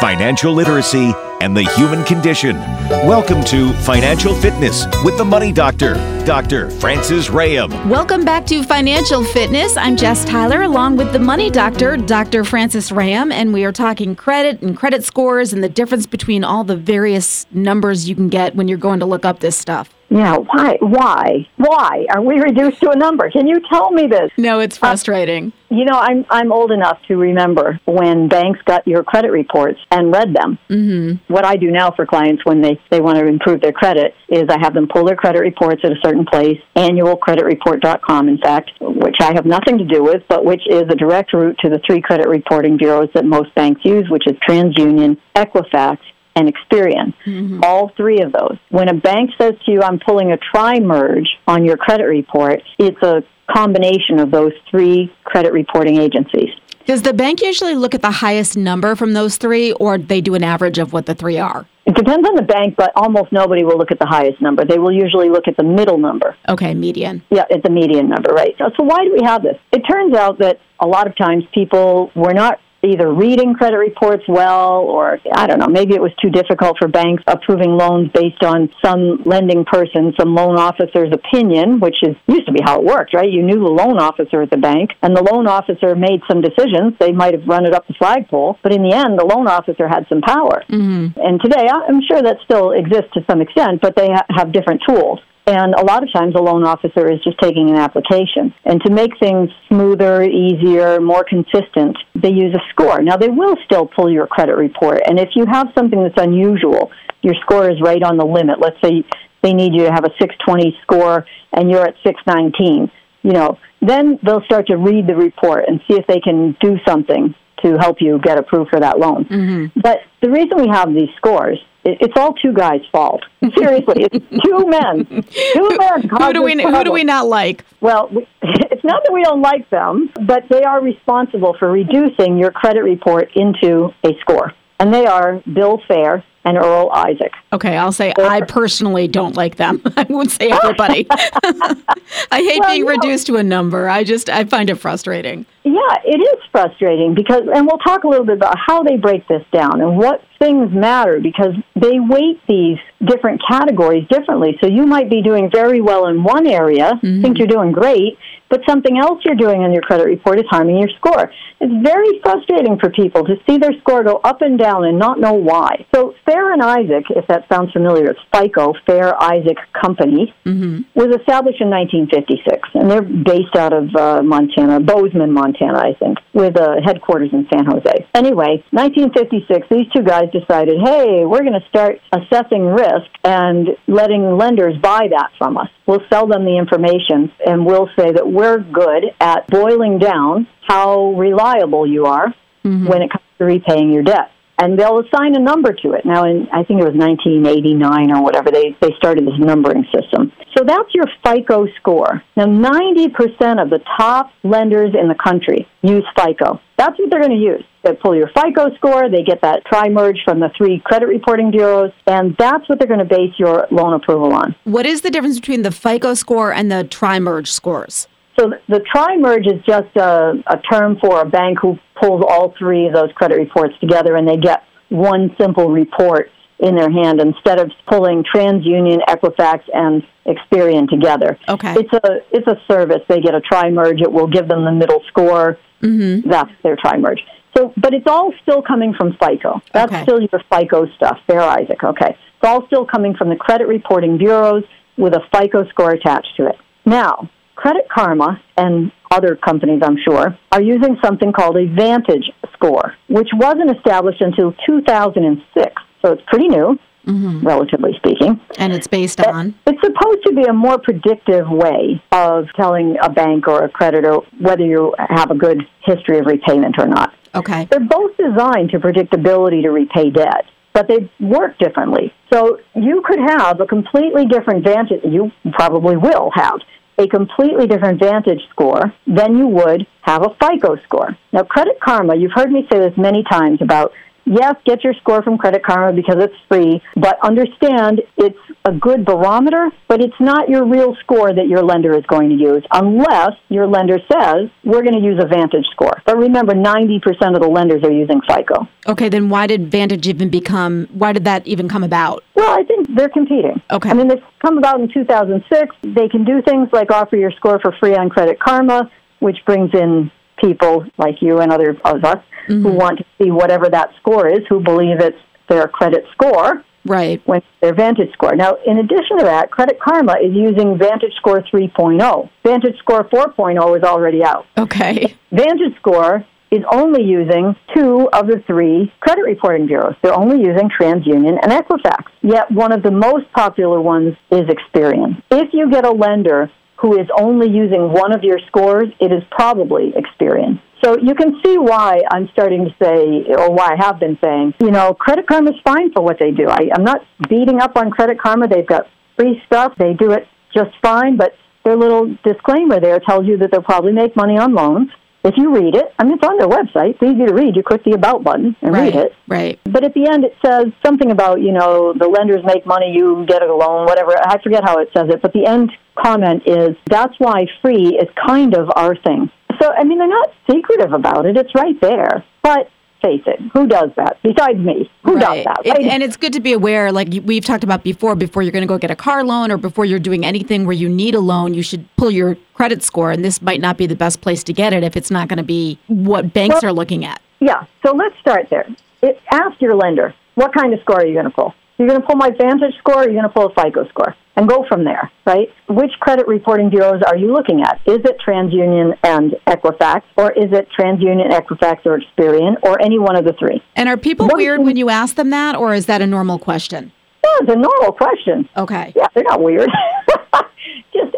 financial literacy, and the human condition. Welcome to Financial Fitness with the Money Doctor, Dr. Francis Rayam. Welcome back to Financial Fitness. I'm Jess Tyler along with the Money Doctor, Dr. Francis Rayam, and we are talking credit and credit scores and the difference between all the various numbers you can get when you're going to look up this stuff. Yeah, why? Why? Why are we reduced to a number? Can you tell me this? No, it's frustrating. Uh, you know, I'm I'm old enough to remember when banks got your credit reports and read them. Mm-hmm. What I do now for clients when they they want to improve their credit is I have them pull their credit reports at a certain place, annualcreditreport.com, in fact, which I have nothing to do with, but which is a direct route to the three credit reporting bureaus that most banks use, which is TransUnion, Equifax, and Experian. Mm-hmm. All three of those. When a bank says to you, I'm pulling a tri merge on your credit report, it's a combination of those three credit reporting agencies. Does the bank usually look at the highest number from those three, or they do an average of what the three are? It depends on the bank, but almost nobody will look at the highest number. They will usually look at the middle number. Okay, median. Yeah, at the median number, right. So, so why do we have this? It turns out that a lot of times people were not either reading credit reports well or I don't know, maybe it was too difficult for banks approving loans based on some lending person, some loan officer's opinion, which is used to be how it worked, right? You knew the loan officer at the bank and the loan officer made some decisions. They might have run it up the flagpole, but in the end the loan officer had some power. Mm-hmm. And today I'm sure that still exists to some extent, but they ha- have different tools. And a lot of times a loan officer is just taking an application. And to make things smoother, easier, more consistent, they use a score. Now, they will still pull your credit report. And if you have something that's unusual, your score is right on the limit. Let's say they need you to have a 620 score and you're at 619. You know, then they'll start to read the report and see if they can do something to help you get approved for that loan. Mm-hmm. But the reason we have these scores it's all two guys' fault. Seriously, it's two men. Two men. Who do we who do we not like? Well, we, it's not that we don't like them, but they are responsible for reducing your credit report into a score, and they are Bill Fair and Earl Isaac. Okay, I'll say I personally don't like them. I won't say everybody. I hate well, being reduced to a number. I just I find it frustrating. Yeah, it is frustrating because, and we'll talk a little bit about how they break this down and what things matter because they weight these different categories differently. So you might be doing very well in one area, mm-hmm. think you're doing great, but something else you're doing on your credit report is harming your score. It's very frustrating for people to see their score go up and down and not know why. So Fair and Isaac, if that sounds familiar, it's FICO, Fair Isaac Company, mm-hmm. was established in 1956, and they're based out of uh, Montana, Bozeman, Montana, I think, with a headquarters in San Jose. Anyway, 1956, these two guys decided, hey, we're going to start assessing risk and letting lenders buy that from us. We'll sell them the information, and we'll say that we're good at boiling down how reliable you are mm-hmm. when it comes to repaying your debt and they'll assign a number to it. Now, in I think it was 1989 or whatever, they, they started this numbering system. So that's your FICO score. Now, 90% of the top lenders in the country use FICO. That's what they're going to use. They pull your FICO score, they get that tri-merge from the three credit reporting bureaus, and that's what they're going to base your loan approval on. What is the difference between the FICO score and the tri-merge scores? So the tri-merge is just a, a term for a bank who pulls all three of those credit reports together and they get one simple report in their hand instead of pulling TransUnion, Equifax, and Experian together. Okay. It's a it's a service. They get a tri-merge. It will give them the middle score. Mm-hmm. That's their tri-merge. So, but it's all still coming from FICO. That's okay. still your FICO stuff. Fair Isaac. Okay. It's all still coming from the credit reporting bureaus with a FICO score attached to it. Now, Credit Karma and other companies, I'm sure, are using something called a Vantage score, which wasn't established until 2006. So it's pretty new, mm-hmm. relatively speaking. And it's based on? It's supposed to be a more predictive way of telling a bank or a creditor whether you have a good history of repayment or not. Okay. They're both designed to predict ability to repay debt but they work differently. So you could have a completely different vantage, you probably will have a completely different Vantage score than you would have a FICO score. Now, Credit Karma, you've heard me say this many times about yes, get your score from Credit Karma because it's free, but understand it's a good barometer, but it's not your real score that your lender is going to use unless your lender says we're going to use a Vantage score. But remember, 90% of the lenders are using FICO. Okay, then why did Vantage even become, why did that even come about? Well, I think they're competing. Okay. I mean, they've come about in 2006. They can do things like offer your score for free on Credit Karma, which brings in people like you and other of us mm-hmm. who want to see whatever that score is, who believe it's their credit score. Right. When their Vantage score. Now, in addition to that, Credit Karma is using Vantage Score 3.0. Vantage Score 4.0 is already out. Okay. Vantage Score is only using two of the three credit reporting bureaus. They're only using TransUnion and Equifax. Yet one of the most popular ones is Experian. If you get a lender who is only using one of your scores, it is probably Experian. So you can see why I'm starting to say, or why I have been saying, you know, Credit Karma is fine for what they do. I, I'm not beating up on Credit Karma. They've got free stuff. They do it just fine, but their little disclaimer there tells you that they'll probably make money on loans. If you read it, I mean, it's on their website. It's easy to read. You click the About button and right, read it. Right. But at the end, it says something about, you know, the lenders make money, you get a loan, whatever. I forget how it says it. But the end comment is that's why free is kind of our thing. So, I mean, they're not secretive about it. It's right there. But face it, who does that besides me? Who right. does that? Right? It, and it's good to be aware, like we've talked about before, before you're going to go get a car loan or before you're doing anything where you need a loan, you should pull your credit score. And this might not be the best place to get it if it's not going to be what banks well, are looking at. Yeah. So let's start there. It, ask your lender, what kind of score are you going to pull? You're going to pull my Vantage score or you're going to pull a FICO score? And go from there, right? Which credit reporting bureaus are you looking at? Is it TransUnion and Equifax, or is it TransUnion, Equifax, or Experian, or any one of the three? And are people what weird when you ask them that, or is that a normal question? Yeah, it's a normal question. Okay. Yeah, they're not weird.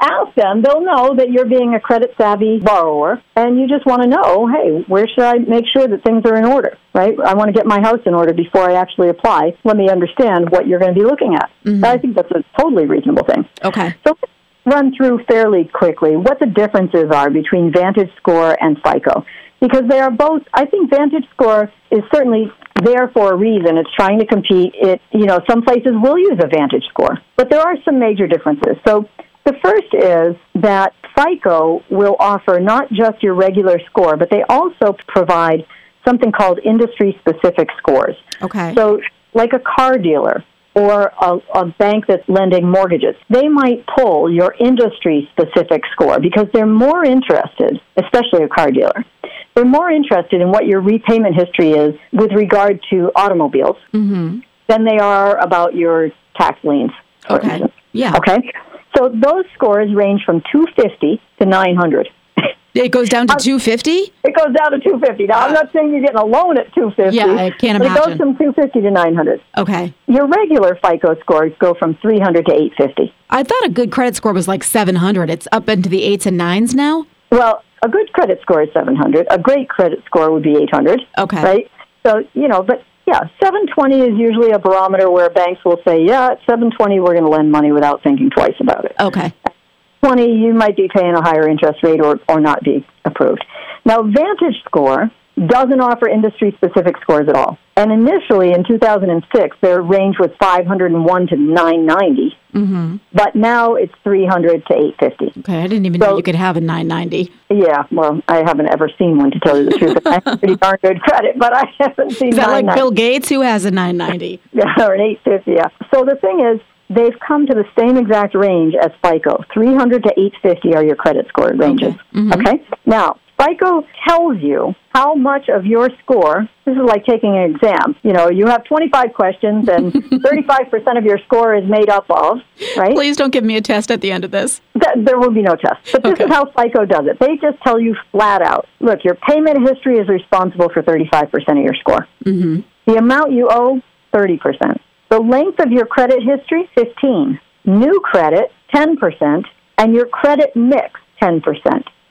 ask them. They'll know that you're being a credit savvy borrower and you just want to know, hey, where should I make sure that things are in order, right? I want to get my house in order before I actually apply. Let me understand what you're going to be looking at. Mm-hmm. I think that's a totally reasonable thing. Okay. So run through fairly quickly what the differences are between Vantage Score and FICO. Because they are both, I think Vantage Score is certainly there for a reason. It's trying to compete. It, you know, some places will use a Vantage Score, but there are some major differences. So the first is that FICO will offer not just your regular score, but they also provide something called industry specific scores. Okay. So, like a car dealer or a, a, bank that's lending mortgages, they might pull your industry specific score because they're more interested, especially a car dealer. They're more interested in what your repayment history is with regard to automobiles mm-hmm. than they are about your tax liens. Okay. Instance. Yeah. Okay. So those scores range from 250 to 900. It goes down to 250? It goes down to 250. Now, I'm not saying you're getting a loan at 250. Yeah, I can't imagine. It goes from 250 to 900. Okay. Your regular FICO scores go from 300 to 850. I thought a good credit score was like 700. It's up into the 8s and 9s now? Well, a good credit score is 700. A great credit score would be 800. Okay. Right? So, you know, but yeah, 720 is usually a barometer where banks will say, yeah, at 720 we're going to lend money without thinking twice about it. Okay. 20 you might be paying a higher interest rate or, or not be approved. Now, Vantage Score doesn't offer industry specific scores at all. And initially in 2006, their range was 501 to 990. Mm-hmm. But now it's 300 to 850. Okay, I didn't even so, know you could have a 990. Yeah, well, I haven't ever seen one to tell you the truth. I have pretty darn good credit, but I haven't seen. Is that like Bill Gates who has a 990? yeah, or an 850. Yeah. So the thing is, they've come to the same exact range as FICO. 300 to 850 are your credit score ranges. Okay. Mm-hmm. okay? Now, FICO tells you how much of your score, this is like taking an exam. You know, you have 25 questions and 35% of your score is made up of, right? Please don't give me a test at the end of this. Th- there will be no test. But this okay. is how FICO does it. They just tell you flat out look, your payment history is responsible for 35% of your score. Mm-hmm. The amount you owe, 30%. The length of your credit history, 15. New credit, 10%. And your credit mix, 10%.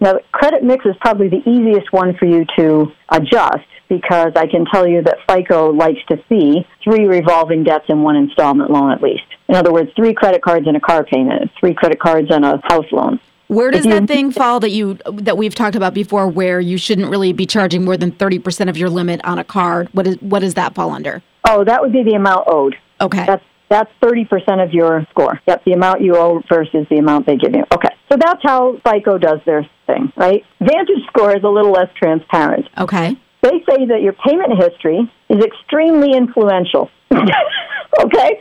Now, credit mix is probably the easiest one for you to adjust because I can tell you that FICO likes to see three revolving debts in one installment loan at least. In other words, three credit cards and a car payment, three credit cards and a house loan. Where does that thing fall that you that we've talked about before where you shouldn't really be charging more than 30% of your limit on a card? What is what does that fall under? Oh, that would be the amount owed. Okay. That's that's thirty percent of your score. Yep, the amount you owe versus the amount they give you. Okay, so that's how FICO does their thing, right? Vantage score is a little less transparent. okay. They say that your payment history is extremely influential. okay,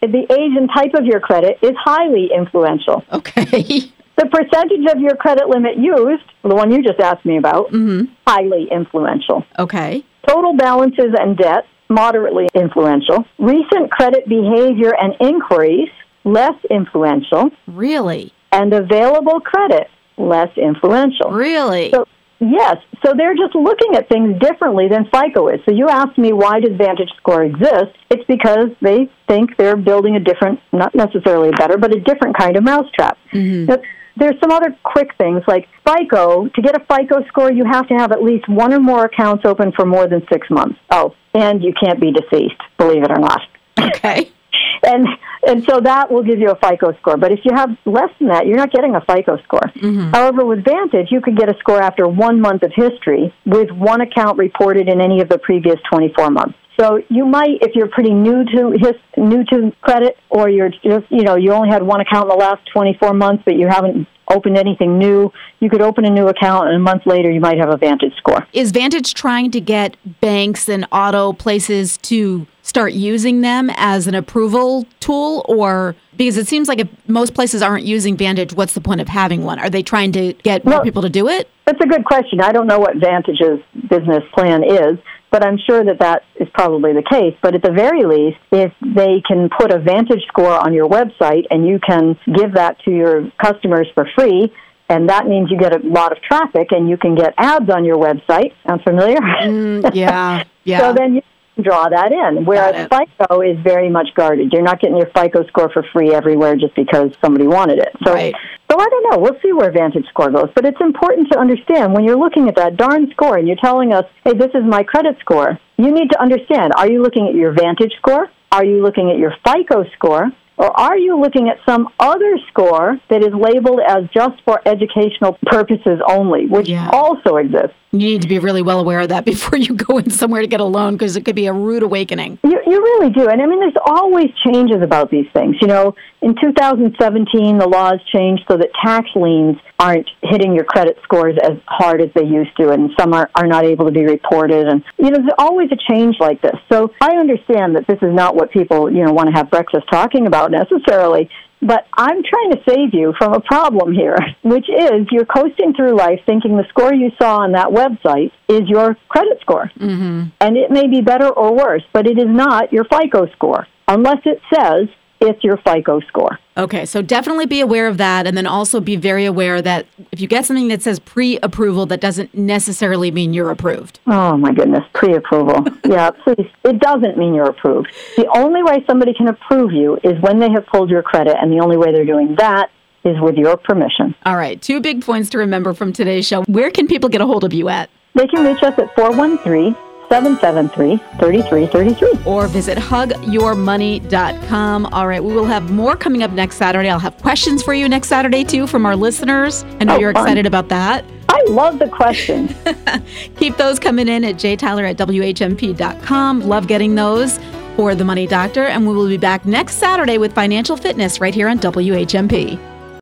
the age and type of your credit is highly influential. Okay. The percentage of your credit limit used, the one you just asked me about, mm-hmm. highly influential. okay. Total balances and debt, moderately influential. Recent credit behavior and inquiries, less influential. Really? And available credit, less influential. Really? So, yes, so they're just looking at things differently than FICO is. So you asked me why does Vantage Score exist? It's because they think they're building a different, not necessarily a better, but a different kind of mousetrap. Mm-hmm. Now, There's some other quick things like FICO. To get a FICO score, you have to have at least one or more accounts open for more than six months. Oh, and you can't be deceased, believe it or not. okay. And and so that will give you a FICO score. But if you have less than that, you're not getting a FICO score. Mm-hmm. However, with Vantage, you could get a score after one month of history with one account reported in any of the previous 24 months. So you might, if you're pretty new to his, new to credit, or you're just you know you only had one account in the last 24 months, but you haven't opened anything new, you could open a new account, and a month later you might have a Vantage score. Is Vantage trying to get banks and auto places to start using them as an approval tool or because it seems like if most places aren't using Vantage, what's the point of having one? Are they trying to get more Well- people to do it? That's a good question. I don't know what Vantage's business plan is, but I'm sure that that probably the case. But at the very least, if they can put a Vantage score on your website and you can give that to your customers for free, and that means you get a lot of traffic and you can get ads on your website. Sound familiar? Mm, yeah. Yeah. So then you can draw that in. Whereas FICO is very much guarded. You're not getting your FICO score for free everywhere just because somebody wanted it. So, Right. so I don't know. We'll see where Vantage score goes. But it's important to understand when you're looking at that darn score and you're telling us, hey, this is my credit score, you need to understand are you looking at your Vantage score? Are you looking at your FICO score? Or are you looking at some other score that is labeled as just for educational purposes only, which Yeah. also exists? you need to be really well aware of that before you go in somewhere to get a loan because it could be a rude awakening. You, you really do. And I mean, there's always changes about these things. You know, in 2017, the laws changed so that tax liens aren't hitting your credit scores as hard as they used to, and some are, are not able to be reported. And, you know, there's always a change like this. So I understand that this is not what people, you know, want to have breakfast talking about necessarily. But I'm trying to save you from a problem here, which is you're coasting through life thinking the score you saw on that website is your credit score. Mm-hmm. And it may be better or worse, but it is not your FICO score unless it says it's your FICO score. Okay, so definitely be aware of that. And then also be very aware that if you get something that says pre approval, that doesn't necessarily mean you're approved. Oh my goodness, pre approval. yeah, please. It doesn't mean you're approved. The only way somebody can approve you is when they have pulled your credit, and the only way they're doing that is with your permission. All right, two big points to remember from today's show. Where can people get a hold of you at? They can reach us at 413 773 3333. or visit hugyourmoney.com. All right, we will have more coming up next Saturday. I'll have questions for you next Saturday too from our listeners. I know Oh, you're fun. excited about that. I love the questions. Keep those coming in at jtyler at whmp.com. Love getting those for the Money Doctor. And we will be back next Saturday with financial fitness right here on WHMP.